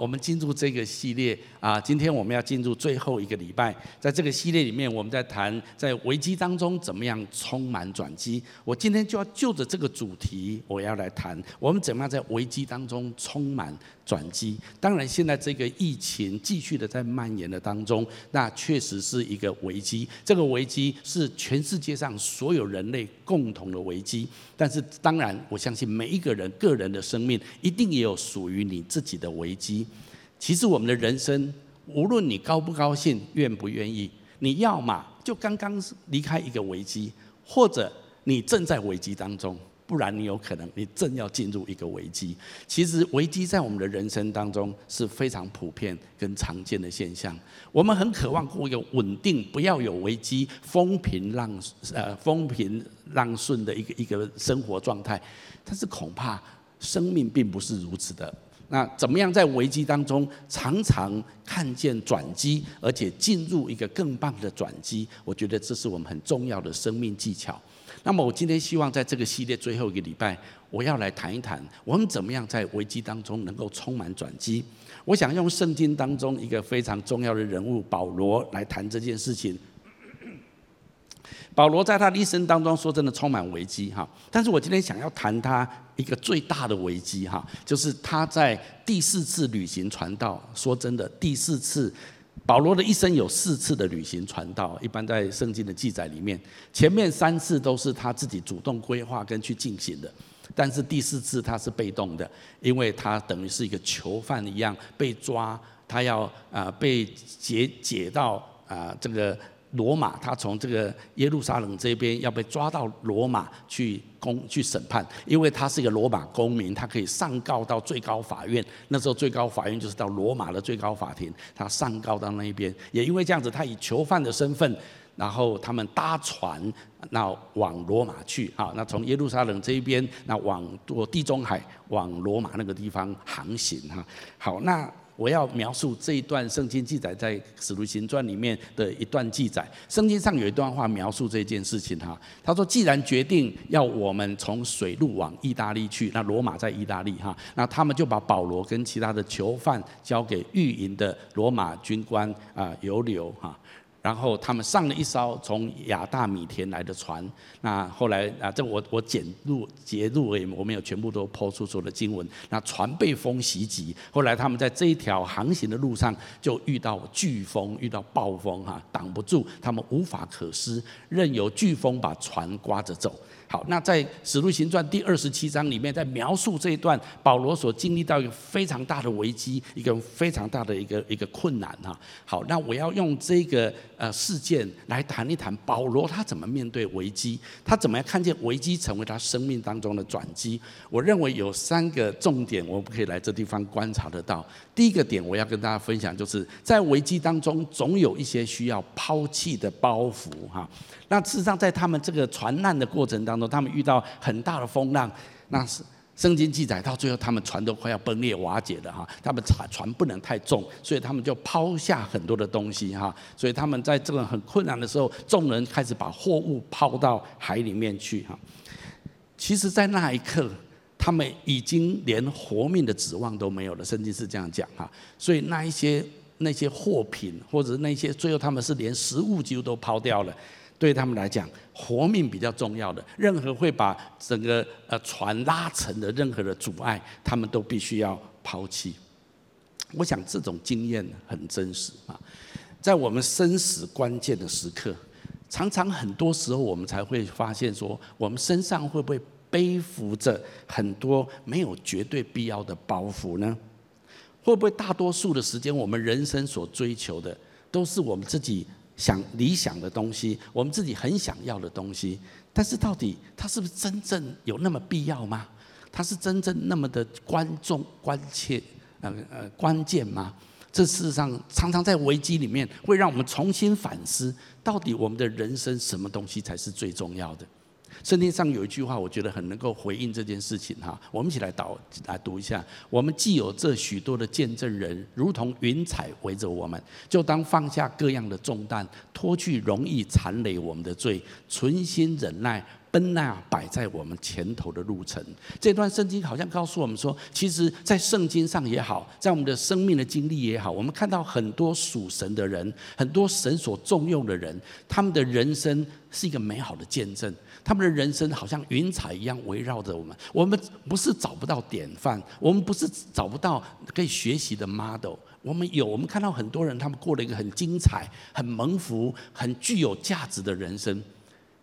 我们进入这个系列啊，今天我们要进入最后一个礼拜，在这个系列里面，我们在谈在危机当中怎么样充满转机。我今天就要就着这个主题，我要来谈我们怎么样在危机当中充满转机。当然，现在这个疫情继续的在蔓延的当中，那确实是一个危机。这个危机是全世界上所有人类共同的危机。但是，当然，我相信每一个人个人的生命一定也有属于你自己的危机。其实，我们的人生，无论你高不高兴、愿不愿意，你要么就刚刚离开一个危机，或者你正在危机当中。不然你有可能你正要进入一个危机。其实危机在我们的人生当中是非常普遍跟常见的现象。我们很渴望过一个稳定，不要有危机，风平浪呃风平浪顺的一个一个生活状态。但是恐怕生命并不是如此的。那怎么样在危机当中常常看见转机，而且进入一个更棒的转机？我觉得这是我们很重要的生命技巧。那么我今天希望在这个系列最后一个礼拜，我要来谈一谈我们怎么样在危机当中能够充满转机。我想用圣经当中一个非常重要的人物保罗来谈这件事情。保罗在他的一生当中说真的充满危机哈，但是我今天想要谈他一个最大的危机哈，就是他在第四次旅行传道。说真的，第四次。保罗的一生有四次的旅行传道，一般在圣经的记载里面，前面三次都是他自己主动规划跟去进行的，但是第四次他是被动的，因为他等于是一个囚犯一样被抓，他要啊被解解到啊这个。罗马，他从这个耶路撒冷这边要被抓到罗马去公去审判，因为他是一个罗马公民，他可以上告到最高法院。那时候最高法院就是到罗马的最高法庭，他上告到那一边。也因为这样子，他以囚犯的身份，然后他们搭船，那往罗马去。好，那从耶路撒冷这一边，那往过地中海，往罗马那个地方航行。哈，好，那。我要描述这一段圣经记载在《使徒行传》里面的一段记载。圣经上有一段话描述这件事情哈，他说：“既然决定要我们从水路往意大利去，那罗马在意大利哈，那他们就把保罗跟其他的囚犯交给御营的罗马军官啊，犹流哈。”然后他们上了一艘从亚大米田来的船。那后来啊，这我我简录截录而已，我没有全部都抛出所有的经文。那船被风袭击，后来他们在这一条航行的路上就遇到飓风，遇到暴风哈，挡不住，他们无法可施，任由飓风把船刮着走。好，那在《使徒行传》第二十七章里面，在描述这一段保罗所经历到一个非常大的危机，一个非常大的一个一个困难哈。好，那我要用这个呃事件来谈一谈保罗他怎么面对危机，他怎么样看见危机成为他生命当中的转机。我认为有三个重点，我们可以来这地方观察得到。第一个点，我要跟大家分享，就是在危机当中，总有一些需要抛弃的包袱哈。那事实上，在他们这个船难的过程当中，他们遇到很大的风浪，那是圣经记载到最后，他们船都快要崩裂瓦解了哈。他们船船不能太重，所以他们就抛下很多的东西哈。所以他们在这个很困难的时候，众人开始把货物抛到海里面去哈。其实，在那一刻，他们已经连活命的指望都没有了。圣经是这样讲哈。所以那一些那些货品，或者那些最后他们是连食物几乎都抛掉了。对他们来讲，活命比较重要的，任何会把整个呃船拉沉的任何的阻碍，他们都必须要抛弃。我想这种经验很真实啊，在我们生死关键的时刻，常常很多时候我们才会发现说，我们身上会不会背负着很多没有绝对必要的包袱呢？会不会大多数的时间，我们人生所追求的，都是我们自己。想理想的东西，我们自己很想要的东西，但是到底它是不是真正有那么必要吗？它是真正那么的关重、关切、呃呃关键吗？这事实上常常在危机里面会让我们重新反思，到底我们的人生什么东西才是最重要的？圣经上有一句话，我觉得很能够回应这件事情哈。我们一起来导来读一下。我们既有这许多的见证人，如同云彩围着我们，就当放下各样的重担，脱去容易缠累我们的罪，存心忍耐，奔那摆在我们前头的路程。这段圣经好像告诉我们说，其实，在圣经上也好，在我们的生命的经历也好，我们看到很多属神的人，很多神所重用的人，他们的人生是一个美好的见证。他们的人生好像云彩一样围绕着我们。我们不是找不到典范，我们不是找不到可以学习的 model。我们有，我们看到很多人，他们过了一个很精彩、很蒙福、很具有价值的人生。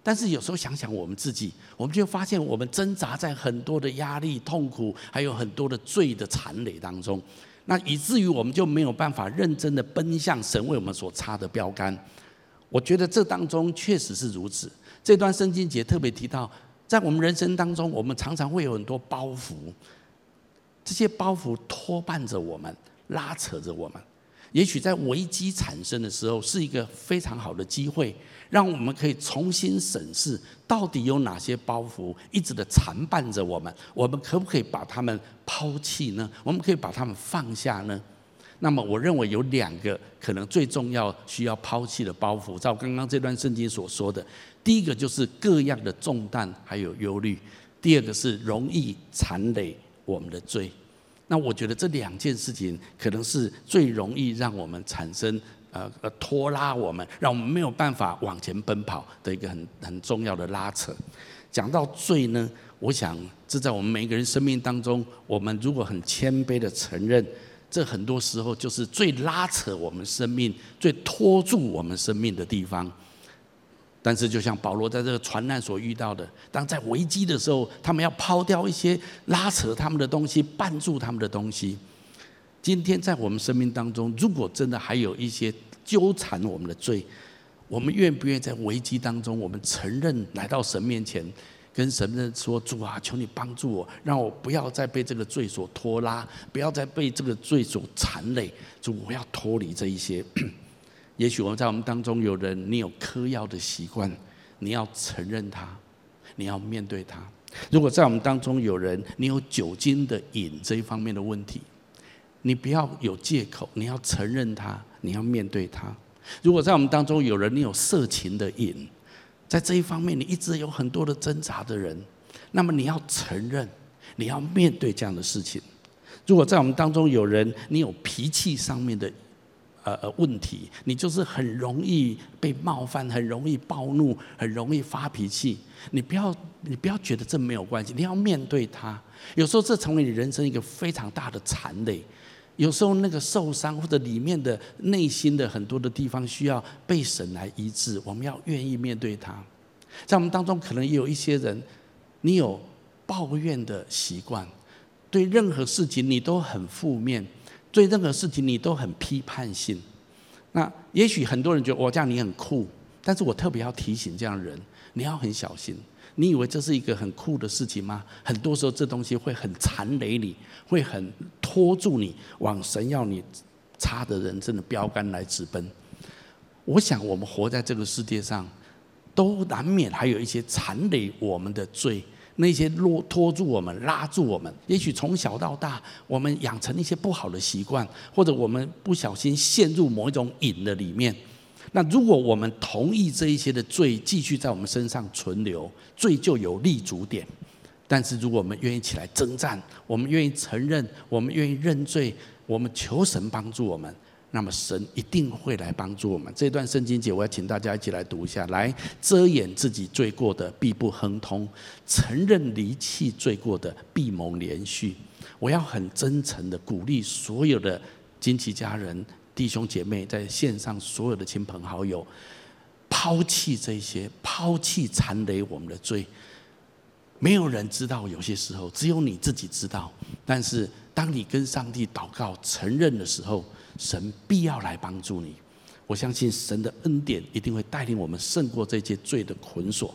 但是有时候想想我们自己，我们就发现我们挣扎在很多的压力、痛苦，还有很多的罪的缠累当中，那以至于我们就没有办法认真的奔向神为我们所插的标杆。我觉得这当中确实是如此。这段圣经节特别提到，在我们人生当中，我们常常会有很多包袱，这些包袱拖绊着我们，拉扯着我们。也许在危机产生的时候，是一个非常好的机会。让我们可以重新审视，到底有哪些包袱一直的缠绊着我们？我们可不可以把它们抛弃呢？我们可以把它们放下呢？那么，我认为有两个可能最重要需要抛弃的包袱，照刚刚这段圣经所说的，第一个就是各样的重担还有忧虑；第二个是容易缠累我们的罪。那我觉得这两件事情可能是最容易让我们产生。呃呃，拖拉我们，让我们没有办法往前奔跑的一个很很重要的拉扯。讲到罪呢，我想这在我们每一个人生命当中，我们如果很谦卑的承认，这很多时候就是最拉扯我们生命、最拖住我们生命的地方。但是，就像保罗在这个船难所遇到的，当在危机的时候，他们要抛掉一些拉扯他们的东西，绊住他们的东西。今天在我们生命当中，如果真的还有一些纠缠我们的罪，我们愿不愿意在危机当中，我们承认来到神面前，跟神说：“主啊，求你帮助我，让我不要再被这个罪所拖拉，不要再被这个罪所缠累。主，我要脱离这一些。”也许我们在我们当中有人，你有嗑药的习惯，你要承认它，你要面对它。如果在我们当中有人，你有酒精的瘾这一方面的问题。你不要有借口，你要承认他，你要面对他。如果在我们当中有人你有色情的瘾，在这一方面你一直有很多的挣扎的人，那么你要承认，你要面对这样的事情。如果在我们当中有人你有脾气上面的呃呃问题，你就是很容易被冒犯，很容易暴怒，很容易发脾气，你不要你不要觉得这没有关系，你要面对他。有时候这成为你人生一个非常大的残累。有时候那个受伤或者里面的内心的很多的地方需要被神来医治，我们要愿意面对它。在我们当中，可能也有一些人，你有抱怨的习惯，对任何事情你都很负面，对任何事情你都很批判性。那也许很多人觉得我这样你很酷，但是我特别要提醒这样的人，你要很小心。你以为这是一个很酷的事情吗？很多时候，这东西会很缠累你，会很拖住你，往神要你插的人生的标杆来直奔。我想，我们活在这个世界上，都难免还有一些缠累我们的罪，那些落拖住我们、拉住我们。也许从小到大，我们养成一些不好的习惯，或者我们不小心陷入某一种瘾的里面。那如果我们同意这一些的罪继续在我们身上存留，罪就有立足点。但是如果我们愿意起来征战，我们愿意承认，我们愿意认罪，我们求神帮助我们，那么神一定会来帮助我们。这段圣经节我要请大家一起来读一下：来，遮掩自己罪过的必不亨通，承认离弃罪过的必蒙怜恤。我要很真诚的鼓励所有的金奇家人。弟兄姐妹，在线上所有的亲朋好友，抛弃这些，抛弃缠累我们的罪。没有人知道，有些时候只有你自己知道。但是，当你跟上帝祷告、承认的时候，神必要来帮助你。我相信神的恩典一定会带领我们胜过这些罪的捆锁。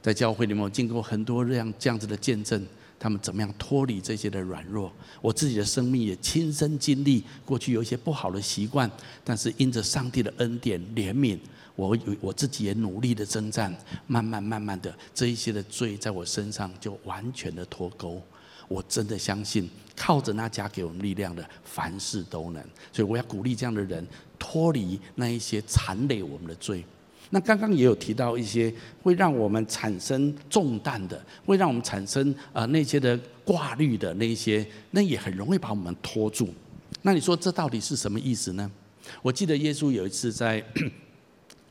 在教会里面，我经过很多这样这样子的见证。他们怎么样脱离这些的软弱？我自己的生命也亲身经历，过去有一些不好的习惯，但是因着上帝的恩典怜悯，我有我自己也努力的征战，慢慢慢慢的，这一些的罪在我身上就完全的脱钩。我真的相信，靠着那加给我们力量的，凡事都能。所以我要鼓励这样的人脱离那一些缠累我们的罪。那刚刚也有提到一些会让我们产生重担的，会让我们产生啊那些的挂虑的那些，那也很容易把我们拖住。那你说这到底是什么意思呢？我记得耶稣有一次在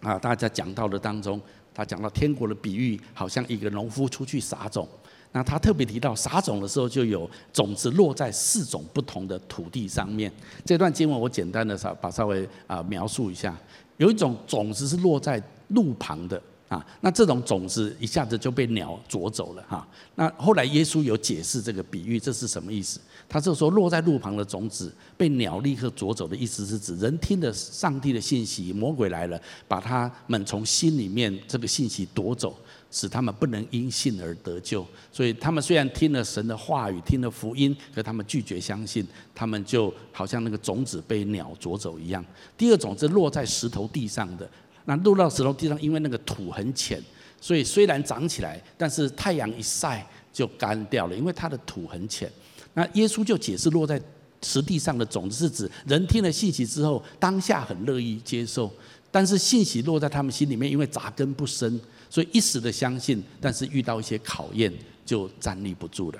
啊大家讲到的当中，他讲到天国的比喻，好像一个农夫出去撒种。那他特别提到撒种的时候，就有种子落在四种不同的土地上面。这段经文我简单的稍把稍微啊描述一下。有一种种子是落在路旁的啊，那这种种子一下子就被鸟啄走了哈。那后来耶稣有解释这个比喻，这是什么意思？他就说落在路旁的种子被鸟立刻啄走的意思是指人听了上帝的信息，魔鬼来了，把他们从心里面这个信息夺走。使他们不能因信而得救，所以他们虽然听了神的话语，听了福音，可他们拒绝相信，他们就好像那个种子被鸟啄走一样。第二种是落在石头地上的，那落到石头地上，因为那个土很浅，所以虽然长起来，但是太阳一晒就干掉了，因为它的土很浅。那耶稣就解释，落在石地上的种子是指人听了信息之后，当下很乐意接受，但是信息落在他们心里面，因为扎根不深。所以一时的相信，但是遇到一些考验就站立不住了。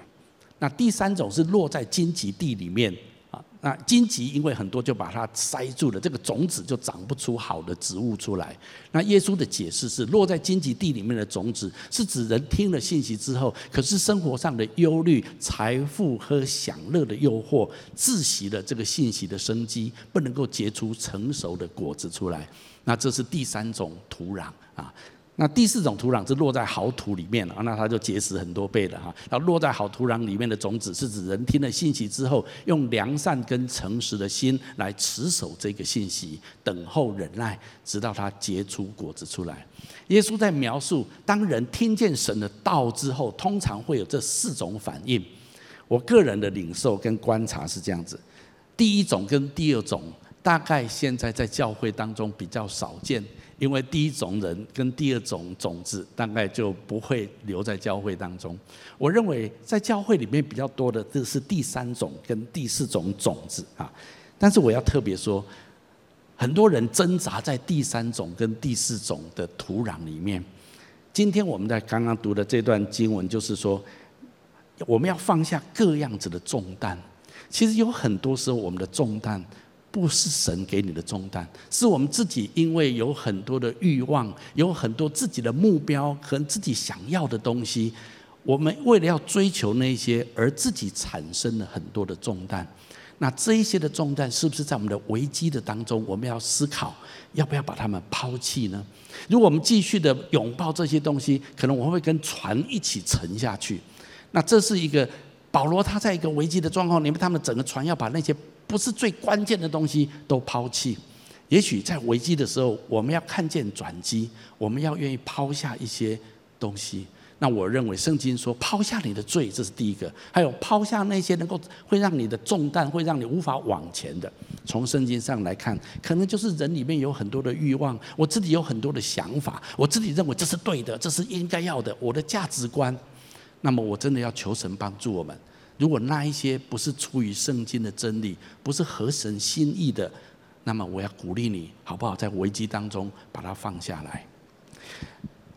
那第三种是落在荆棘地里面啊，那荆棘因为很多就把它塞住了，这个种子就长不出好的植物出来。那耶稣的解释是，落在荆棘地里面的种子，是指人听了信息之后，可是生活上的忧虑、财富和享乐的诱惑，窒息了这个信息的生机，不能够结出成熟的果子出来。那这是第三种土壤啊。那第四种土壤是落在好土里面了，那它就结实很多倍了哈。然后落在好土壤里面的种子，是指人听了信息之后，用良善跟诚实的心来持守这个信息，等候忍耐，直到它结出果子出来。耶稣在描述，当人听见神的道之后，通常会有这四种反应。我个人的领受跟观察是这样子：第一种跟第二种，大概现在在教会当中比较少见。因为第一种人跟第二种种子大概就不会留在教会当中。我认为在教会里面比较多的这是第三种跟第四种种子啊。但是我要特别说，很多人挣扎在第三种跟第四种的土壤里面。今天我们在刚刚读的这段经文，就是说我们要放下各样子的重担。其实有很多时候我们的重担。不是神给你的重担，是我们自己因为有很多的欲望，有很多自己的目标和自己想要的东西，我们为了要追求那些，而自己产生了很多的重担。那这一些的重担，是不是在我们的危机的当中，我们要思考要不要把它们抛弃呢？如果我们继续的拥抱这些东西，可能我们会跟船一起沉下去。那这是一个保罗他在一个危机的状况里面，他们整个船要把那些。不是最关键的东西都抛弃，也许在危机的时候，我们要看见转机，我们要愿意抛下一些东西。那我认为圣经说抛下你的罪，这是第一个；还有抛下那些能够会让你的重担，会让你无法往前的。从圣经上来看，可能就是人里面有很多的欲望，我自己有很多的想法，我自己认为这是对的，这是应该要的，我的价值观。那么我真的要求神帮助我们。如果那一些不是出于圣经的真理，不是合神心意的，那么我要鼓励你，好不好？在危机当中把它放下来。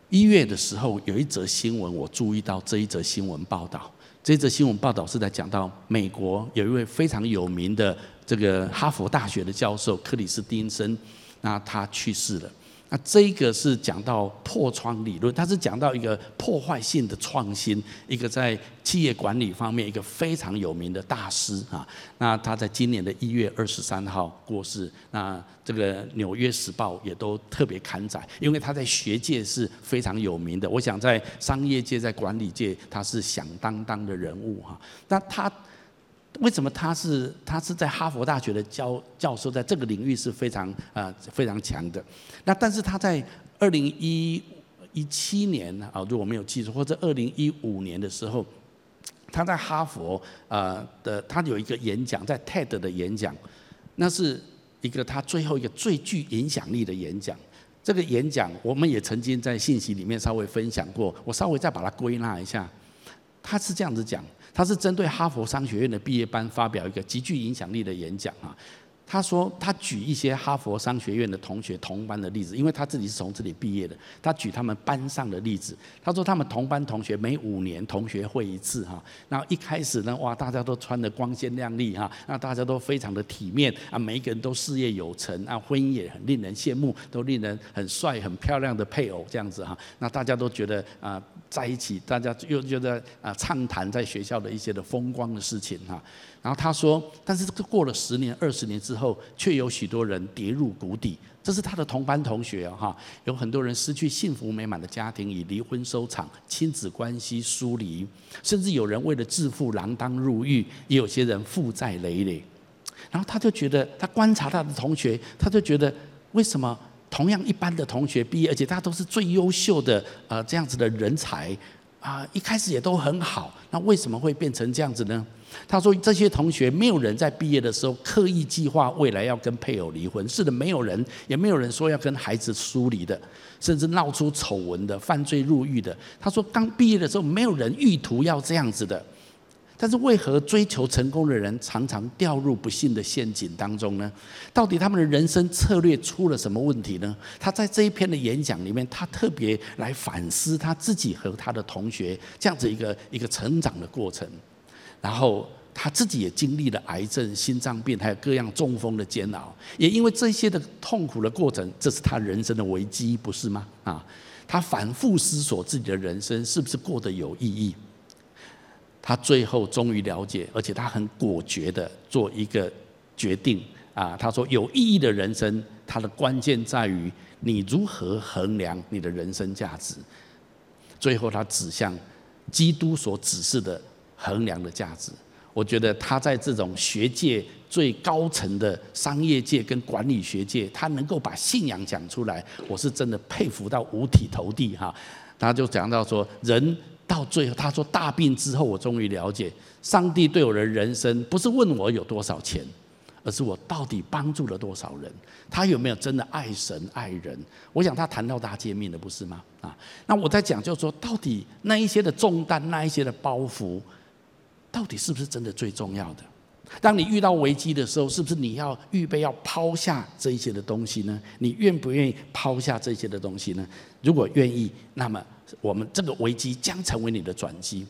一月的时候有一则新闻，我注意到这一则新闻报道。这一则新闻报道是在讲到美国有一位非常有名的这个哈佛大学的教授克里斯汀森，那他去世了。那这个是讲到破窗理论，它是讲到一个破坏性的创新，一个在企业管理方面一个非常有名的大师啊。那他在今年的一月二十三号过世，那这个《纽约时报》也都特别刊载，因为他在学界是非常有名的。我想在商业界、在管理界，他是响当当的人物哈。那他。为什么他是他是在哈佛大学的教教授，在这个领域是非常呃非常强的。那但是他在二零一一七年啊，如果没有记错，或者二零一五年的时候，他在哈佛呃的他有一个演讲，在 TED 的演讲，那是一个他最后一个最具影响力的演讲。这个演讲我们也曾经在信息里面稍微分享过，我稍微再把它归纳一下，他是这样子讲。他是针对哈佛商学院的毕业班发表一个极具影响力的演讲啊。他说他举一些哈佛商学院的同学同班的例子，因为他自己是从这里毕业的。他举他们班上的例子，他说他们同班同学每五年同学会一次哈。然后一开始呢，哇，大家都穿得光鲜亮丽哈，那大家都非常的体面啊，每一个人都事业有成啊，婚姻也很令人羡慕，都令人很帅很漂亮的配偶这样子哈。那大家都觉得啊，在一起，大家又觉得啊，畅谈在学校的一些的风光的事情哈。然后他说，但是这个过了十年、二十年之后，却有许多人跌入谷底。这是他的同班同学哈，有很多人失去幸福美满的家庭，以离婚收场，亲子关系疏离，甚至有人为了致富锒铛入狱，也有些人负债累累。然后他就觉得，他观察他的同学，他就觉得，为什么同样一般的同学毕业，而且大家都是最优秀的呃这样子的人才啊，一开始也都很好，那为什么会变成这样子呢？他说：“这些同学没有人在毕业的时候刻意计划未来要跟配偶离婚，是的，没有人，也没有人说要跟孩子疏离的，甚至闹出丑闻的、犯罪入狱的。”他说：“刚毕业的时候，没有人意图要这样子的，但是为何追求成功的人常常掉入不幸的陷阱当中呢？到底他们的人生策略出了什么问题呢？”他在这一篇的演讲里面，他特别来反思他自己和他的同学这样子一个一个成长的过程。然后他自己也经历了癌症、心脏病，还有各样中风的煎熬。也因为这些的痛苦的过程，这是他人生的危机，不是吗？啊，他反复思索自己的人生是不是过得有意义。他最后终于了解，而且他很果决的做一个决定啊。他说：“有意义的人生，它的关键在于你如何衡量你的人生价值。”最后，他指向基督所指示的。衡量的价值，我觉得他在这种学界最高层的商业界跟管理学界，他能够把信仰讲出来，我是真的佩服到五体投地哈。他就讲到说，人到最后，他说大病之后，我终于了解，上帝对我的人生不是问我有多少钱，而是我到底帮助了多少人，他有没有真的爱神爱人？我想他谈到大诫命的不是吗？啊，那我在讲就是说，到底那一些的重担，那一些的包袱。到底是不是真的最重要的？当你遇到危机的时候，是不是你要预备要抛下这一些的东西呢？你愿不愿意抛下这些的东西呢？如果愿意，那么我们这个危机将成为你的转机。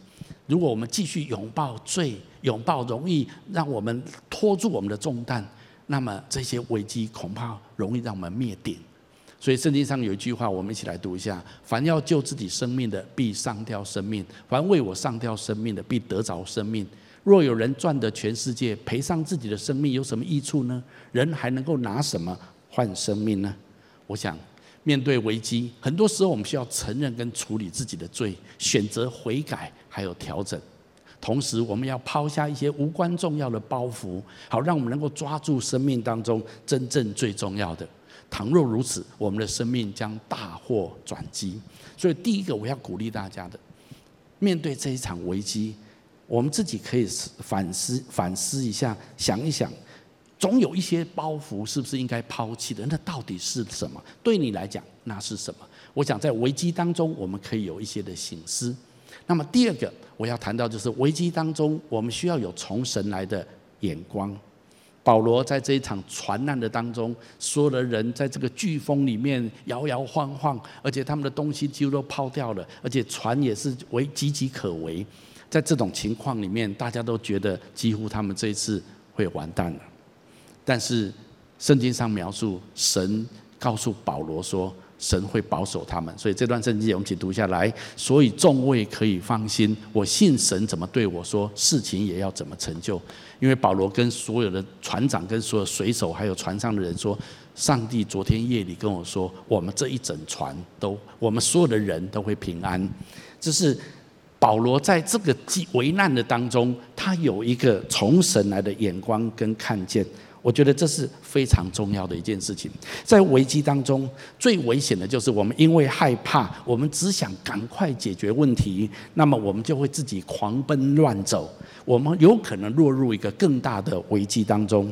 如果我们继续拥抱罪，拥抱容易让我们拖住我们的重担，那么这些危机恐怕容易让我们灭顶。所以圣经上有一句话，我们一起来读一下：凡要救自己生命的，必丧掉生命；凡为我丧掉生命的，必得着生命。若有人赚得全世界，赔上自己的生命，有什么益处呢？人还能够拿什么换生命呢？我想，面对危机，很多时候我们需要承认跟处理自己的罪，选择悔改，还有调整。同时，我们要抛下一些无关重要的包袱，好让我们能够抓住生命当中真正最重要的。倘若如此，我们的生命将大获转机。所以，第一个我要鼓励大家的，面对这一场危机，我们自己可以反思反思一下，想一想，总有一些包袱是不是应该抛弃的？那到底是什么？对你来讲，那是什么？我想在危机当中，我们可以有一些的省思。那么，第二个我要谈到就是危机当中，我们需要有从神来的眼光。保罗在这一场船难的当中，所有的人在这个飓风里面摇摇晃晃，而且他们的东西几乎都抛掉了，而且船也是为岌岌可危。在这种情况里面，大家都觉得几乎他们这一次会完蛋了。但是圣经上描述，神告诉保罗说。神会保守他们，所以这段圣经我们一起读下来。所以众位可以放心，我信神怎么对我说，事情也要怎么成就。因为保罗跟所有的船长、跟所有水手还有船上的人说，上帝昨天夜里跟我说，我们这一整船都，我们所有的人都会平安。这是保罗在这个危难的当中，他有一个从神来的眼光跟看见。我觉得这是非常重要的一件事情。在危机当中，最危险的就是我们因为害怕，我们只想赶快解决问题，那么我们就会自己狂奔乱走，我们有可能落入一个更大的危机当中。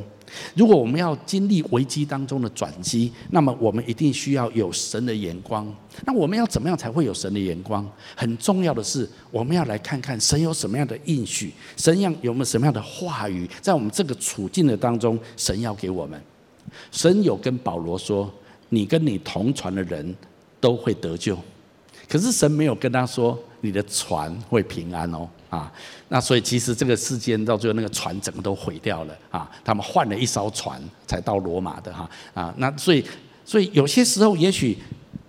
如果我们要经历危机当中的转机，那么我们一定需要有神的眼光。那我们要怎么样才会有神的眼光？很重要的是，我们要来看看神有什么样的应许，神要有没有什么样的话语，在我们这个处境的当中，神要给我们。神有跟保罗说：“你跟你同船的人都会得救。”可是神没有跟他说：“你的船会平安哦。”啊，那所以其实这个事件到最后，那个船整个都毁掉了啊。他们换了一艘船才到罗马的哈啊。那所以，所以有些时候，也许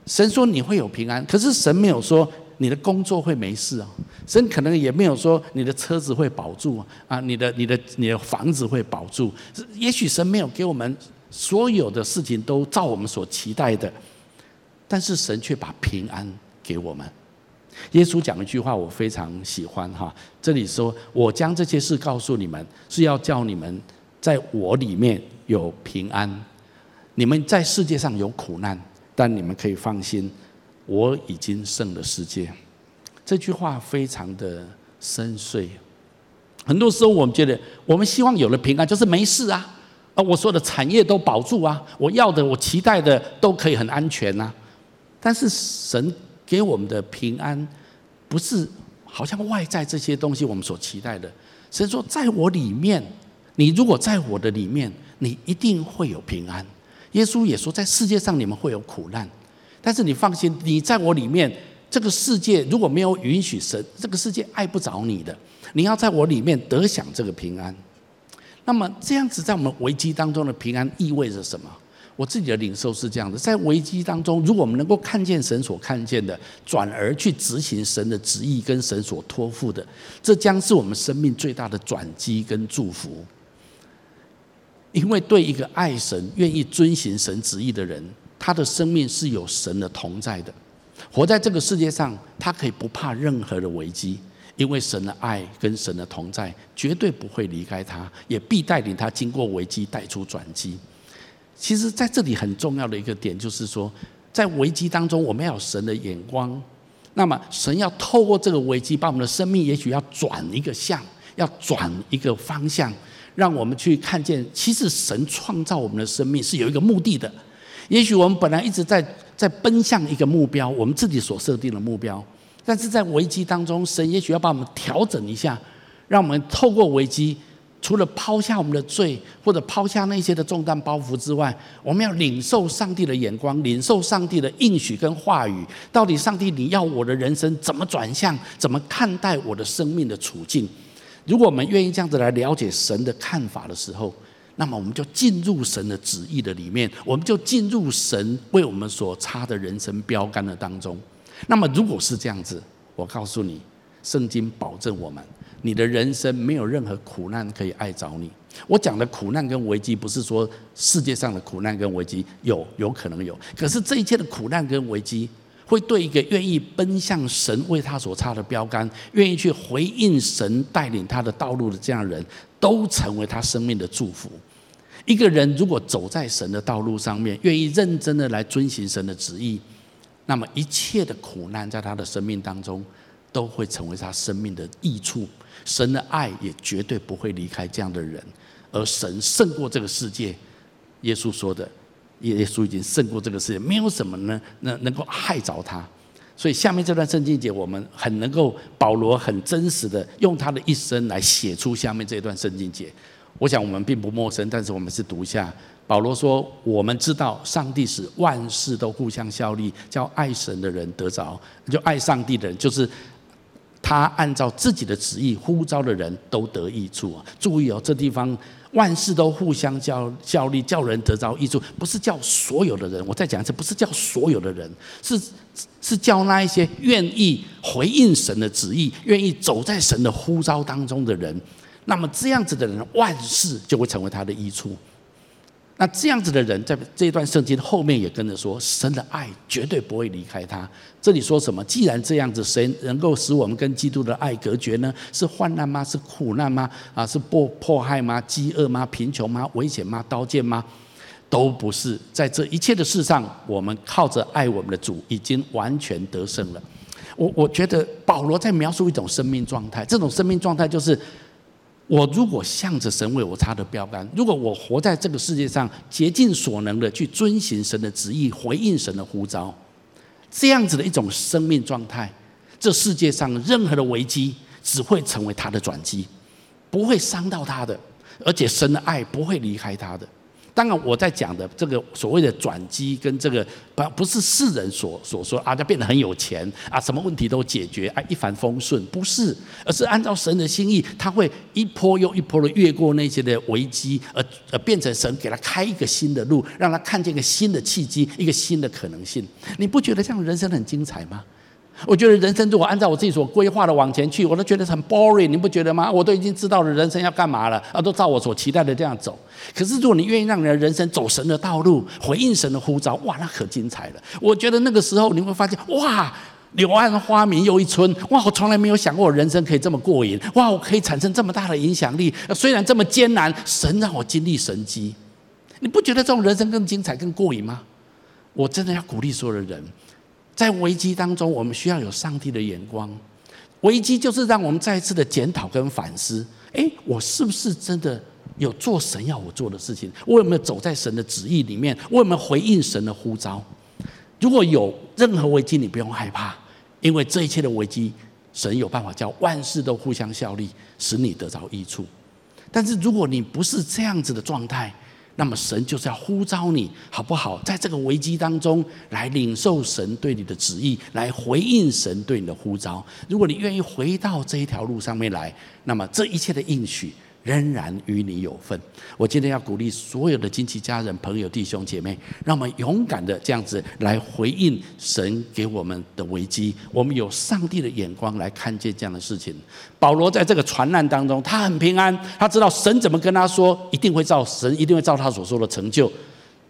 神说你会有平安，可是神没有说你的工作会没事啊。神可能也没有说你的车子会保住啊，你的、你的、你的房子会保住。也许神没有给我们所有的事情都照我们所期待的，但是神却把平安给我们。耶稣讲一句话，我非常喜欢哈。这里说：“我将这些事告诉你们，是要叫你们在我里面有平安。你们在世界上有苦难，但你们可以放心，我已经胜了世界。”这句话非常的深邃。很多时候，我们觉得我们希望有了平安，就是没事啊，啊，我所有的产业都保住啊，我要的、我期待的都可以很安全呐。但是神给我们的平安。不是好像外在这些东西我们所期待的。神说，在我里面，你如果在我的里面，你一定会有平安。耶稣也说，在世界上你们会有苦难，但是你放心，你在我里面，这个世界如果没有允许神，这个世界爱不着你的。你要在我里面得享这个平安。那么这样子，在我们危机当中的平安意味着什么？我自己的领受是这样的：在危机当中，如果我们能够看见神所看见的，转而去执行神的旨意跟神所托付的，这将是我们生命最大的转机跟祝福。因为对一个爱神、愿意遵行神旨意的人，他的生命是有神的同在的。活在这个世界上，他可以不怕任何的危机，因为神的爱跟神的同在绝对不会离开他，也必带领他经过危机，带出转机。其实，在这里很重要的一个点，就是说，在危机当中，我们要有神的眼光。那么，神要透过这个危机，把我们的生命也许要转一个向，要转一个方向，让我们去看见，其实神创造我们的生命是有一个目的的。也许我们本来一直在在奔向一个目标，我们自己所设定的目标，但是在危机当中，神也许要把我们调整一下，让我们透过危机。除了抛下我们的罪，或者抛下那些的重担包袱之外，我们要领受上帝的眼光，领受上帝的应许跟话语。到底上帝你要我的人生怎么转向？怎么看待我的生命的处境？如果我们愿意这样子来了解神的看法的时候，那么我们就进入神的旨意的里面，我们就进入神为我们所插的人生标杆的当中。那么如果是这样子，我告诉你，圣经保证我们。你的人生没有任何苦难可以碍着你。我讲的苦难跟危机，不是说世界上的苦难跟危机有有可能有，可是这一切的苦难跟危机，会对一个愿意奔向神为他所插的标杆，愿意去回应神带领他的道路的这样人，都成为他生命的祝福。一个人如果走在神的道路上面，愿意认真的来遵行神的旨意，那么一切的苦难在他的生命当中，都会成为他生命的益处。神的爱也绝对不会离开这样的人，而神胜过这个世界。耶稣说的，耶稣已经胜过这个世界，没有什么呢能能够害着他。所以下面这段圣经节，我们很能够保罗很真实的用他的一生来写出下面这段圣经节。我想我们并不陌生，但是我们是读一下。保罗说：“我们知道上帝使万事都互相效力，叫爱神的人得着，就爱上帝的人就是。”他按照自己的旨意呼召的人都得益处啊！注意哦，这地方万事都互相效效力，叫人得着益处，不是叫所有的人。我再讲一次，不是叫所有的人，是是叫那一些愿意回应神的旨意、愿意走在神的呼召当中的人。那么这样子的人，万事就会成为他的益处。那这样子的人，在这段圣经后面也跟着说，神的爱绝对不会离开他。这里说什么？既然这样子，谁能够使我们跟基督的爱隔绝呢？是患难吗？是苦难吗？啊，是迫迫害吗？饥饿吗？贫穷吗？危险吗？刀剑吗？都不是。在这一切的事上，我们靠着爱我们的主，已经完全得胜了。我我觉得保罗在描述一种生命状态，这种生命状态就是。我如果向着神为我插的标杆，如果我活在这个世界上，竭尽所能的去遵循神的旨意，回应神的呼召，这样子的一种生命状态，这世界上任何的危机只会成为他的转机，不会伤到他的，而且神的爱不会离开他的。当然，我在讲的这个所谓的转机，跟这个不不是世人所所说啊，他变得很有钱啊，什么问题都解决啊，一帆风顺，不是，而是按照神的心意，他会一波又一波的越过那些的危机，而而变成神给他开一个新的路，让他看见一个新的契机，一个新的可能性。你不觉得这样人生很精彩吗？我觉得人生如果按照我自己所规划的往前去，我都觉得很 boring，你不觉得吗？我都已经知道了人生要干嘛了，啊，都照我所期待的这样走。可是如果你愿意让你的人生走神的道路，回应神的呼召，哇，那可精彩了。我觉得那个时候你会发现，哇，柳暗花明又一村，哇，我从来没有想过我人生可以这么过瘾，哇，我可以产生这么大的影响力。虽然这么艰难，神让我经历神迹，你不觉得这种人生更精彩、更过瘾吗？我真的要鼓励所有的人。在危机当中，我们需要有上帝的眼光。危机就是让我们再一次的检讨跟反思：诶，我是不是真的有做神要我做的事情？我有没有走在神的旨意里面？我有没有回应神的呼召？如果有任何危机，你不用害怕，因为这一切的危机，神有办法叫万事都互相效力，使你得着益处。但是如果你不是这样子的状态，那么神就是要呼召你，好不好？在这个危机当中，来领受神对你的旨意，来回应神对你的呼召。如果你愿意回到这一条路上面来，那么这一切的应许。仍然与你有份。我今天要鼓励所有的亲戚、家人、朋友、弟兄姐妹，让我们勇敢的这样子来回应神给我们的危机。我们有上帝的眼光来看见这样的事情。保罗在这个船难当中，他很平安，他知道神怎么跟他说，一定会照神一定会照他所说的成就。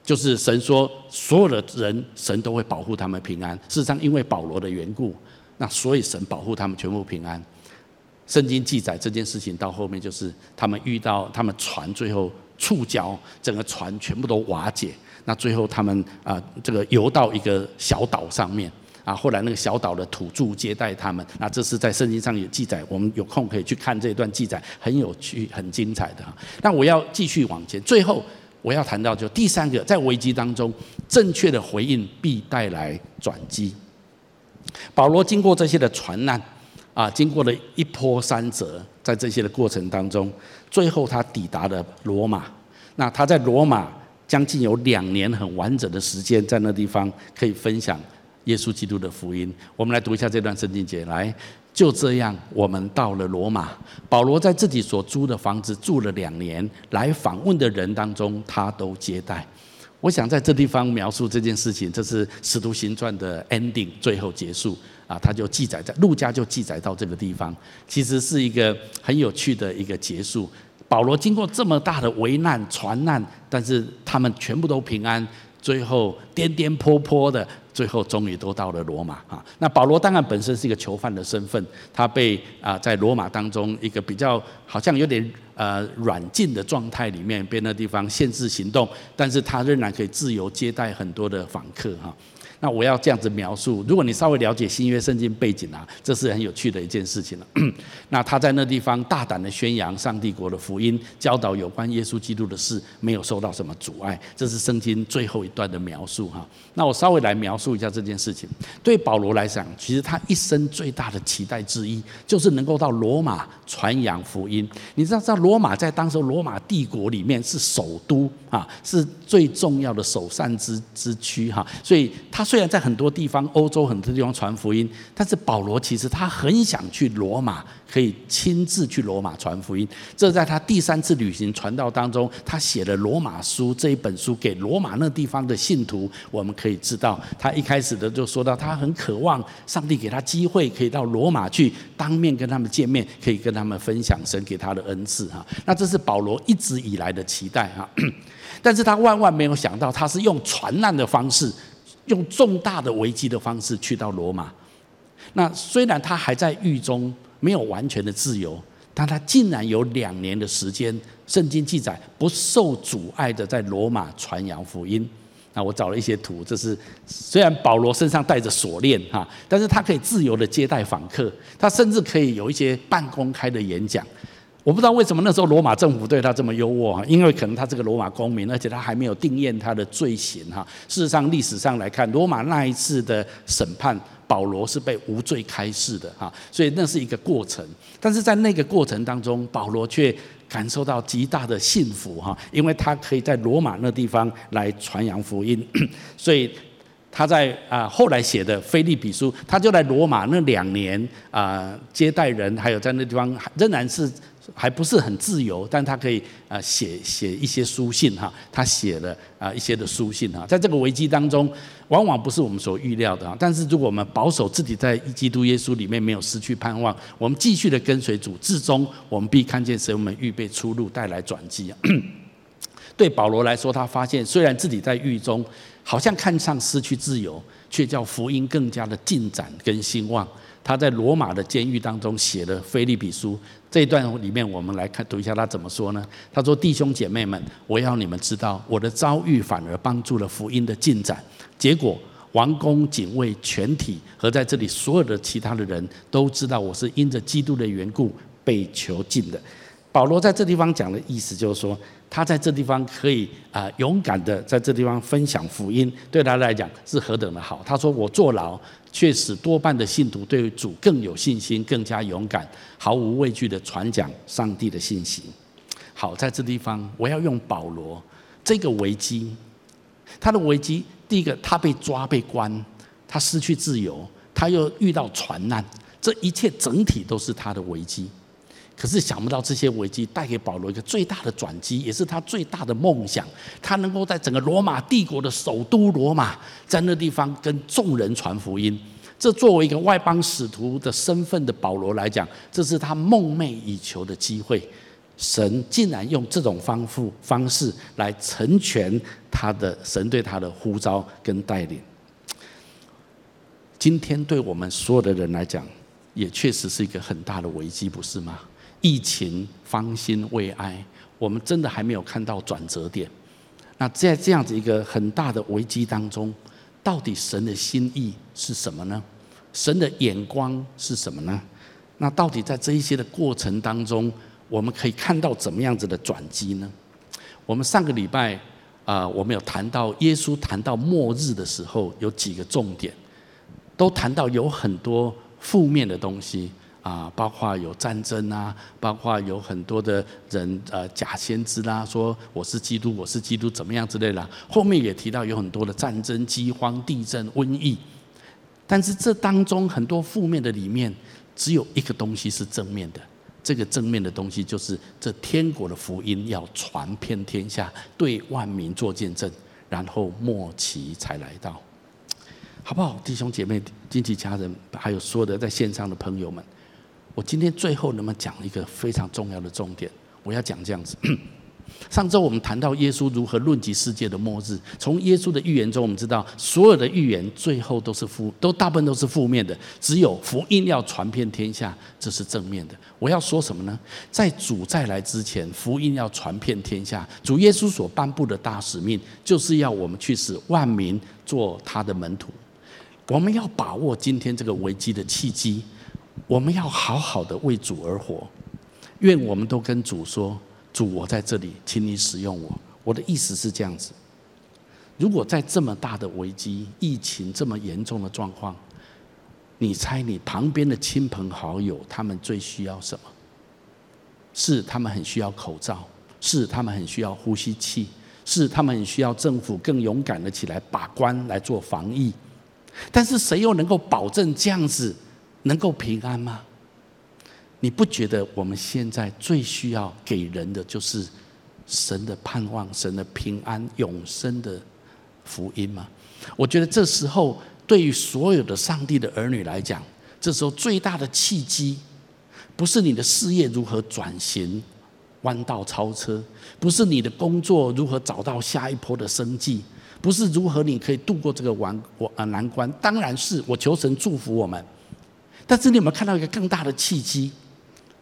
就是神说，所有的人神都会保护他们平安。事实上，因为保罗的缘故，那所以神保护他们全部平安。圣经记载这件事情到后面就是他们遇到他们船最后触礁，整个船全部都瓦解。那最后他们啊，这个游到一个小岛上面啊，后来那个小岛的土著接待他们。那这是在圣经上有记载，我们有空可以去看这段记载，很有趣、很精彩的。那我要继续往前，最后我要谈到就第三个，在危机当中，正确的回应必带来转机。保罗经过这些的船难。啊，经过了一波三折，在这些的过程当中，最后他抵达了罗马。那他在罗马将近有两年很完整的时间，在那地方可以分享耶稣基督的福音。我们来读一下这段圣经节，来，就这样，我们到了罗马。保罗在自己所租的房子住了两年，来访问的人当中，他都接待。我想在这地方描述这件事情，这是《使徒行传》的 ending，最后结束。啊，他就记载在路家就记载到这个地方，其实是一个很有趣的一个结束。保罗经过这么大的危难、船难，但是他们全部都平安，最后颠颠簸簸的，最后终于都到了罗马啊。那保罗当然本身是一个囚犯的身份，他被啊在罗马当中一个比较好像有点呃软禁的状态里面，被那地方限制行动，但是他仍然可以自由接待很多的访客哈。那我要这样子描述，如果你稍微了解新约圣经背景啊，这是很有趣的一件事情了。那他在那地方大胆的宣扬上帝国的福音，教导有关耶稣基督的事，没有受到什么阻碍。这是圣经最后一段的描述哈。那我稍微来描述一下这件事情。对保罗来讲，其实他一生最大的期待之一，就是能够到罗马传扬福音。你知道，在罗马在当时罗马帝国里面是首都啊，是最重要的首善之之区哈，所以他。虽然在很多地方，欧洲很多地方传福音，但是保罗其实他很想去罗马，可以亲自去罗马传福音。这在他第三次旅行传道当中，他写了《罗马书》这一本书给罗马那地方的信徒。我们可以知道，他一开始的就说到，他很渴望上帝给他机会，可以到罗马去当面跟他们见面，可以跟他们分享神给他的恩赐哈。那这是保罗一直以来的期待 哈，但是他万万没有想到，他是用传难的方式。用重大的危机的方式去到罗马，那虽然他还在狱中，没有完全的自由，但他竟然有两年的时间，圣经记载不受阻碍的在罗马传扬福音。那我找了一些图，这是虽然保罗身上带着锁链哈，但是他可以自由的接待访客，他甚至可以有一些半公开的演讲。我不知道为什么那时候罗马政府对他这么优渥哈，因为可能他是个罗马公民，而且他还没有定验他的罪行哈。事实上，历史上来看，罗马那一次的审判，保罗是被无罪开释的哈，所以那是一个过程。但是在那个过程当中，保罗却感受到极大的幸福哈，因为他可以在罗马那地方来传扬福音，所以。他在啊后来写的《腓利比书》，他就在罗马那两年啊接待人，还有在那地方仍然是还不是很自由，但他可以啊写写一些书信哈，他写了啊一些的书信哈，在这个危机当中，往往不是我们所预料的啊。但是如果我们保守自己在基督耶稣里面没有失去盼望，我们继续的跟随主，至终我们必看见神为我们预备出路，带来转机啊。对保罗来说，他发现虽然自己在狱中。好像看上失去自由，却叫福音更加的进展跟兴旺。他在罗马的监狱当中写了《腓利比书》这一段里面，我们来看读一下他怎么说呢？他说：“弟兄姐妹们，我要你们知道，我的遭遇反而帮助了福音的进展。结果，王宫警卫全体和在这里所有的其他的人都知道，我是因着基督的缘故被囚禁的。”保罗在这地方讲的意思就是说。他在这地方可以啊勇敢的在这地方分享福音，对他来讲是何等的好。他说：“我坐牢，却使多半的信徒对主更有信心，更加勇敢，毫无畏惧的传讲上帝的信息。”好，在这地方我要用保罗这个危机，他的危机，第一个他被抓被关，他失去自由，他又遇到船难，这一切整体都是他的危机。可是想不到这些危机带给保罗一个最大的转机，也是他最大的梦想。他能够在整个罗马帝国的首都罗马，在那地方跟众人传福音。这作为一个外邦使徒的身份的保罗来讲，这是他梦寐以求的机会。神竟然用这种方式方式来成全他的神对他的呼召跟带领。今天对我们所有的人来讲，也确实是一个很大的危机，不是吗？疫情方兴未艾，我们真的还没有看到转折点。那在这样子一个很大的危机当中，到底神的心意是什么呢？神的眼光是什么呢？那到底在这一些的过程当中，我们可以看到怎么样子的转机呢？我们上个礼拜啊，我们有谈到耶稣谈到末日的时候，有几个重点，都谈到有很多负面的东西。啊，包括有战争啊，包括有很多的人呃假先知啦，说我是基督，我是基督，怎么样之类的。后面也提到有很多的战争、饥荒、地震、瘟疫，但是这当中很多负面的里面，只有一个东西是正面的。这个正面的东西就是这天国的福音要传遍天下，对万民做见证，然后末期才来到，好不好？弟兄姐妹、亲戚家人，还有所有的在线上的朋友们。我今天最后能不能讲一个非常重要的重点？我要讲这样子。上周我们谈到耶稣如何论及世界的末日，从耶稣的预言中，我们知道所有的预言最后都是负，都大部分都是负面的，只有福音要传遍天下，这是正面的。我要说什么呢？在主再来之前，福音要传遍天下。主耶稣所颁布的大使命，就是要我们去使万民做他的门徒。我们要把握今天这个危机的契机。我们要好好的为主而活，愿我们都跟主说：“主，我在这里，请你使用我。”我的意思是这样子：如果在这么大的危机、疫情这么严重的状况，你猜你旁边的亲朋好友他们最需要什么？是他们很需要口罩，是他们很需要呼吸器，是他们很需要政府更勇敢的起来把关来做防疫。但是谁又能够保证这样子？能够平安吗？你不觉得我们现在最需要给人的就是神的盼望、神的平安、永生的福音吗？我觉得这时候对于所有的上帝的儿女来讲，这时候最大的契机，不是你的事业如何转型、弯道超车，不是你的工作如何找到下一波的生计，不是如何你可以度过这个难关难关。当然是我求神祝福我们。但是你有没有看到一个更大的契机？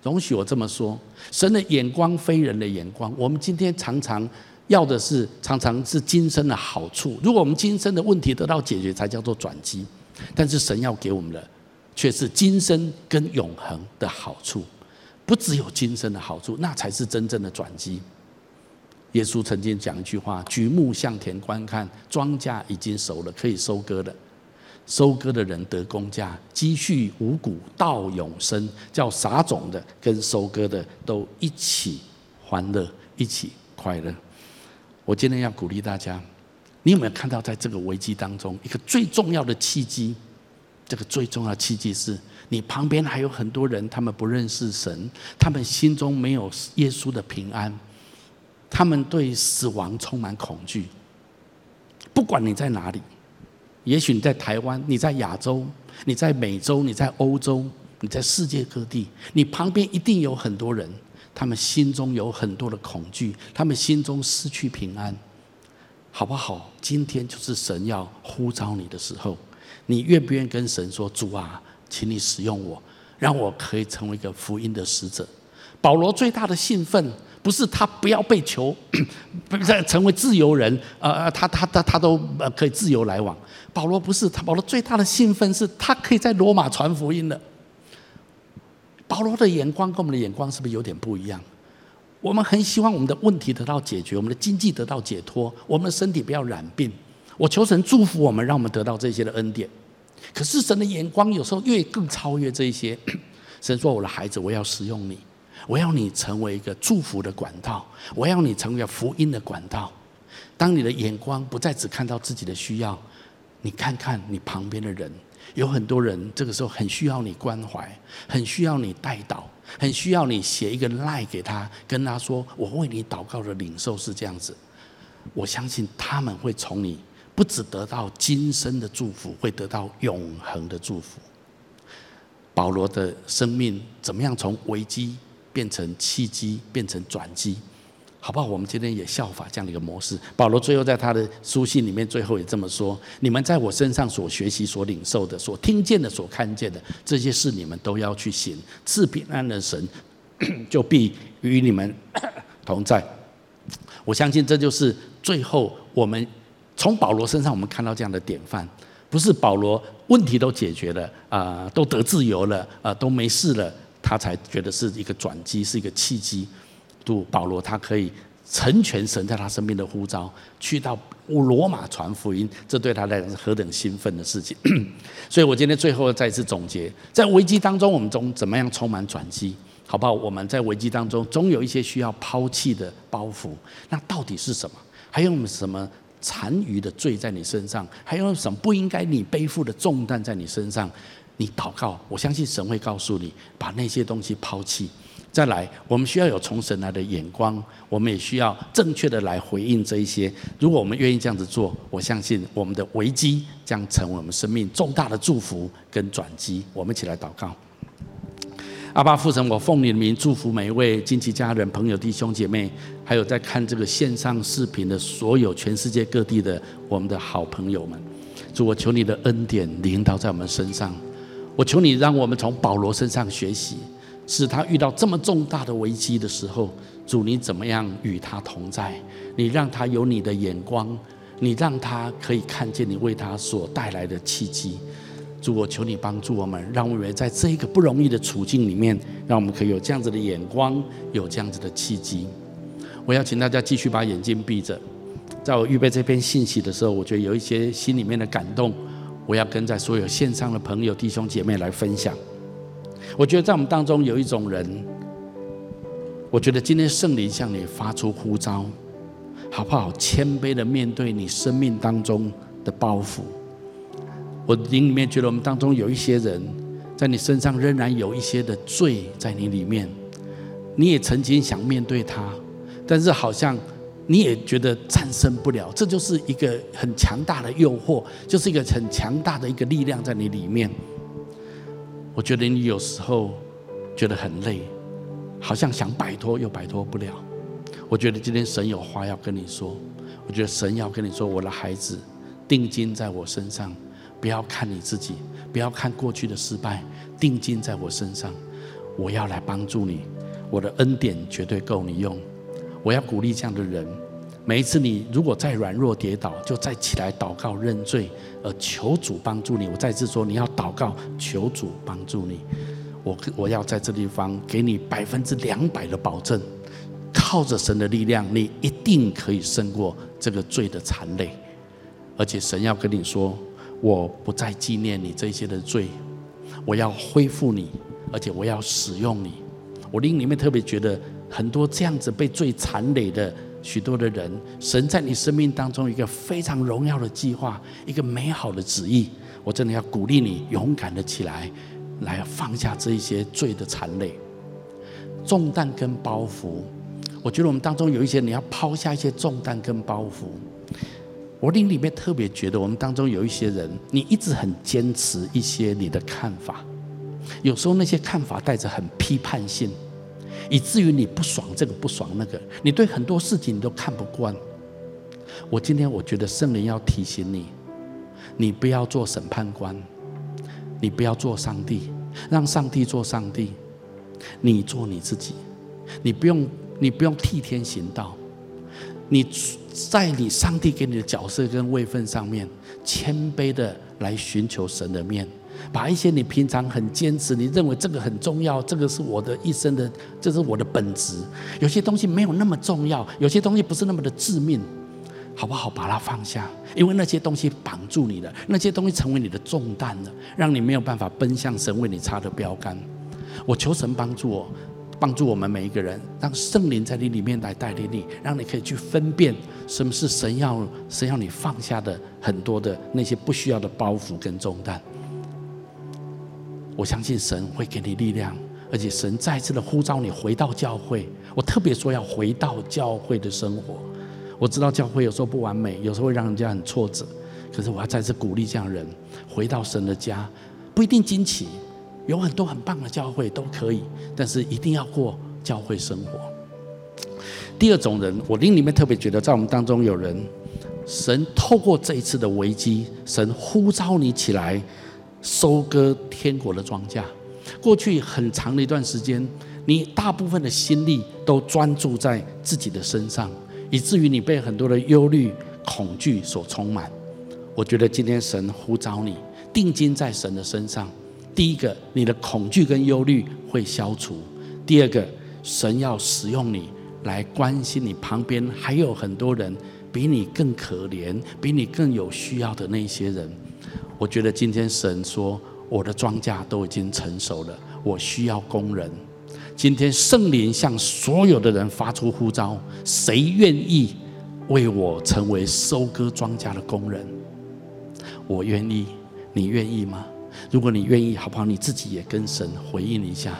容许我这么说，神的眼光非人的眼光。我们今天常常要的是，常常是今生的好处。如果我们今生的问题得到解决，才叫做转机。但是神要给我们的，却是今生跟永恒的好处。不只有今生的好处，那才是真正的转机。耶稣曾经讲一句话：“举目向田观看，庄稼已经熟了，可以收割了。收割的人得工价，积蓄五谷到永生。叫撒种的跟收割的都一起欢乐，一起快乐。”我今天要鼓励大家，你有没有看到，在这个危机当中，一个最重要的契机？这个最重要的契机是你旁边还有很多人，他们不认识神，他们心中没有耶稣的平安。他们对死亡充满恐惧。不管你在哪里，也许你在台湾，你在亚洲，你在美洲，你在欧洲，你在世界各地，你旁边一定有很多人，他们心中有很多的恐惧，他们心中失去平安，好不好？今天就是神要呼召你的时候，你愿不愿意跟神说：“主啊，请你使用我，让我可以成为一个福音的使者。”保罗最大的兴奋。不是他不要被囚，不是成为自由人，呃，他他他他都可以自由来往。保罗不是他，保罗最大的兴奋是他可以在罗马传福音了。保罗的眼光跟我们的眼光是不是有点不一样？我们很希望我们的问题得到解决，我们的经济得到解脱，我们的身体不要染病。我求神祝福我们，让我们得到这些的恩典。可是神的眼光有时候越更超越这一些。神说：“我的孩子，我要使用你。”我要你成为一个祝福的管道，我要你成为福音的管道。当你的眼光不再只看到自己的需要，你看看你旁边的人，有很多人这个时候很需要你关怀，很需要你带导，很需要你写一个 line 给他，跟他说：“我为你祷告的领受是这样子。”我相信他们会从你不只得到今生的祝福，会得到永恒的祝福。保罗的生命怎么样从危机？变成契机，变成转机，好不好？我们今天也效法这样的一个模式。保罗最后在他的书信里面，最后也这么说：你们在我身上所学习、所领受的、所听见的、所看见的这些事，你们都要去行。赐平安的神 就必与你们同在。我相信这就是最后我们从保罗身上我们看到这样的典范。不是保罗问题都解决了啊、都得自由了啊、都没事了。他才觉得是一个转机，是一个契机。都保罗他可以成全神在他身边的呼召，去到罗马传福音，这对他来讲是何等兴奋的事情。所以我今天最后再次总结，在危机当中，我们中怎么样充满转机，好不好？我们在危机当中总有一些需要抛弃的包袱，那到底是什么？还有什么残余的罪在你身上？还有什么不应该你背负的重担在你身上？你祷告，我相信神会告诉你，把那些东西抛弃。再来，我们需要有从神来的眼光，我们也需要正确的来回应这一些。如果我们愿意这样子做，我相信我们的危机将成为我们生命重大的祝福跟转机。我们一起来祷告。阿爸父神，我奉你的名祝福每一位亲戚、家人、朋友、弟兄姐妹，还有在看这个线上视频的所有全世界各地的我们的好朋友们。主，我求你的恩典临到在我们身上。我求你，让我们从保罗身上学习，是他遇到这么重大的危机的时候，主你怎么样与他同在？你让他有你的眼光，你让他可以看见你为他所带来的契机。主，我求你帮助我们，让我们在这一个不容易的处境里面，让我们可以有这样子的眼光，有这样子的契机。我要请大家继续把眼睛闭着，在我预备这篇信息的时候，我觉得有一些心里面的感动。我要跟在所有线上的朋友、弟兄姐妹来分享。我觉得在我们当中有一种人，我觉得今天圣灵向你发出呼召，好不好？谦卑的面对你生命当中的包袱。我灵里面觉得我们当中有一些人，在你身上仍然有一些的罪在你里面，你也曾经想面对他，但是好像。你也觉得战胜不了，这就是一个很强大的诱惑，就是一个很强大的一个力量在你里面。我觉得你有时候觉得很累，好像想摆脱又摆脱不了。我觉得今天神有话要跟你说，我觉得神要跟你说，我的孩子，定睛在我身上，不要看你自己，不要看过去的失败，定睛在我身上，我要来帮助你，我的恩典绝对够你用。我要鼓励这样的人，每一次你如果再软弱跌倒，就再起来祷告认罪，而求主帮助你。我再次说，你要祷告，求主帮助你。我我要在这地方给你百分之两百的保证，靠着神的力量，你一定可以胜过这个罪的残累。而且神要跟你说，我不再纪念你这些的罪，我要恢复你，而且我要使用你。我灵里面特别觉得，很多这样子被罪残累的许多的人，神在你生命当中一个非常荣耀的计划，一个美好的旨意。我真的要鼓励你勇敢的起来，来放下这一些罪的残累、重担跟包袱。我觉得我们当中有一些，你要抛下一些重担跟包袱。我灵里面特别觉得，我们当中有一些人，你一直很坚持一些你的看法，有时候那些看法带着很批判性，以至于你不爽这个不爽那个，你对很多事情你都看不惯。我今天我觉得圣灵要提醒你，你不要做审判官，你不要做上帝，让上帝做上帝，你做你自己，你不用你不用替天行道，你。在你上帝给你的角色跟位分上面，谦卑的来寻求神的面，把一些你平常很坚持，你认为这个很重要，这个是我的一生的，这是我的本质。有些东西没有那么重要，有些东西不是那么的致命，好不好？把它放下，因为那些东西绑住你了，那些东西成为你的重担了，让你没有办法奔向神为你插的标杆。我求神帮助我。帮助我们每一个人，让圣灵在你里面来带领你，让你可以去分辨什么是神要神要你放下的很多的那些不需要的包袱跟重担。我相信神会给你力量，而且神再次的呼召你回到教会。我特别说要回到教会的生活。我知道教会有时候不完美，有时候会让人家很挫折，可是我要再次鼓励这样的人回到神的家，不一定惊奇。有很多很棒的教会都可以，但是一定要过教会生活。第二种人，我灵里面特别觉得，在我们当中有人，神透过这一次的危机，神呼召你起来收割天国的庄稼。过去很长的一段时间，你大部分的心力都专注在自己的身上，以至于你被很多的忧虑、恐惧所充满。我觉得今天神呼召你，定睛在神的身上。第一个，你的恐惧跟忧虑会消除；第二个，神要使用你来关心你旁边还有很多人比你更可怜、比你更有需要的那些人。我觉得今天神说，我的庄稼都已经成熟了，我需要工人。今天圣灵向所有的人发出呼召：谁愿意为我成为收割庄稼的工人？我愿意，你愿意吗？如果你愿意，好不好？你自己也跟神回应一下。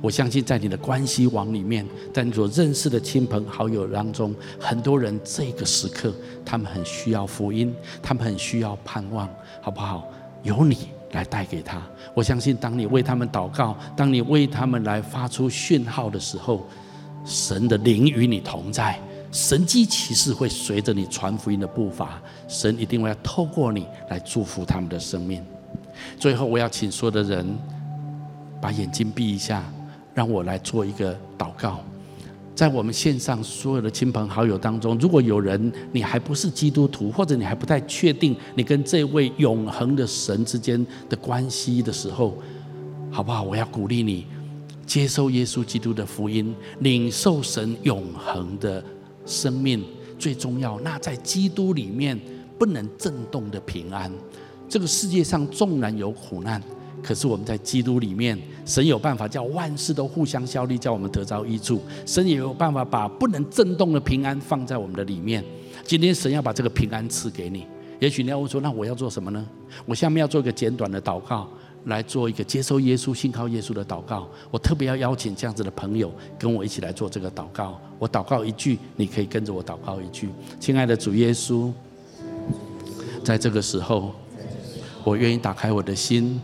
我相信在你的关系网里面，在你所认识的亲朋好友当中，很多人这个时刻他们很需要福音，他们很需要盼望，好不好？由你来带给他。我相信，当你为他们祷告，当你为他们来发出讯号的时候，神的灵与你同在，神迹奇事会随着你传福音的步伐，神一定会要透过你来祝福他们的生命。最后，我要请所有的人把眼睛闭一下，让我来做一个祷告。在我们线上所有的亲朋好友当中，如果有人你还不是基督徒，或者你还不太确定你跟这位永恒的神之间的关系的时候，好不好？我要鼓励你接受耶稣基督的福音，领受神永恒的生命。最重要，那在基督里面不能震动的平安。这个世界上纵然有苦难，可是我们在基督里面，神有办法叫万事都互相效力，叫我们得着益处。神也有办法把不能震动的平安放在我们的里面。今天神要把这个平安赐给你。也许你要问说：“那我要做什么呢？”我下面要做一个简短的祷告，来做一个接受耶稣、信靠耶稣的祷告。我特别要邀请这样子的朋友跟我一起来做这个祷告。我祷告一句，你可以跟着我祷告一句。亲爱的主耶稣，在这个时候。我愿意打开我的心，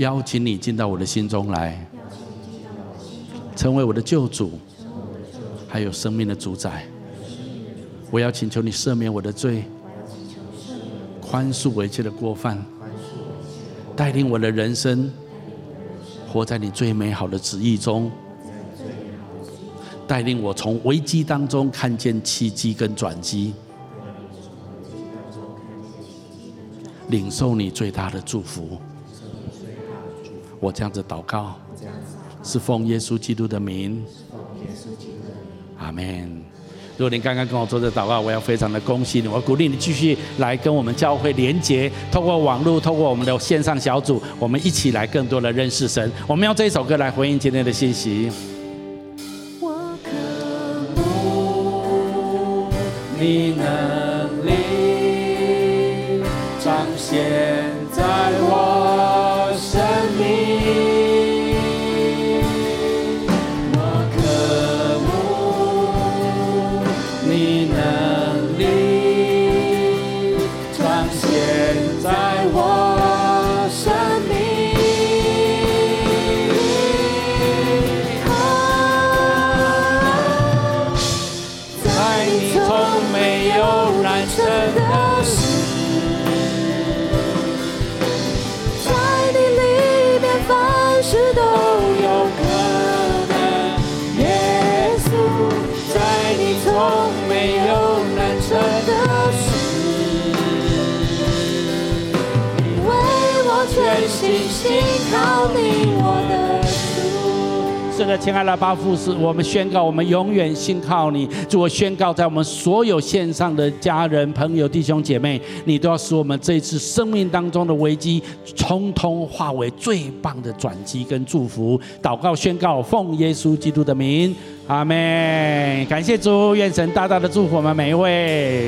邀请你进到我的心中来，成为我的救主，还有生命的主宰。我要请求你赦免我的罪，宽恕我一切的过犯，带领我的人生活在你最美好的旨意中，带领我从危机当中看见奇迹跟转机。领受你最大的祝福，我这样子祷告，是奉耶稣基督的名。阿门。如果您刚刚跟我做这祷告，我要非常的恭喜你，我鼓励你继续来跟我们教会连接，透过网络，透过我们的线上小组，我们一起来更多的认识神。我们用这一首歌来回应今天的信息。我渴慕你能力彰显在我亲爱的八福士，我们宣告，我们永远信靠你。主，我宣告，在我们所有线上的家人、朋友、弟兄姐妹，你都要使我们这一次生命当中的危机，通通化为最棒的转机跟祝福。祷告宣告，奉耶稣基督的名，阿门。感谢主，愿神大大的祝福我们每一位。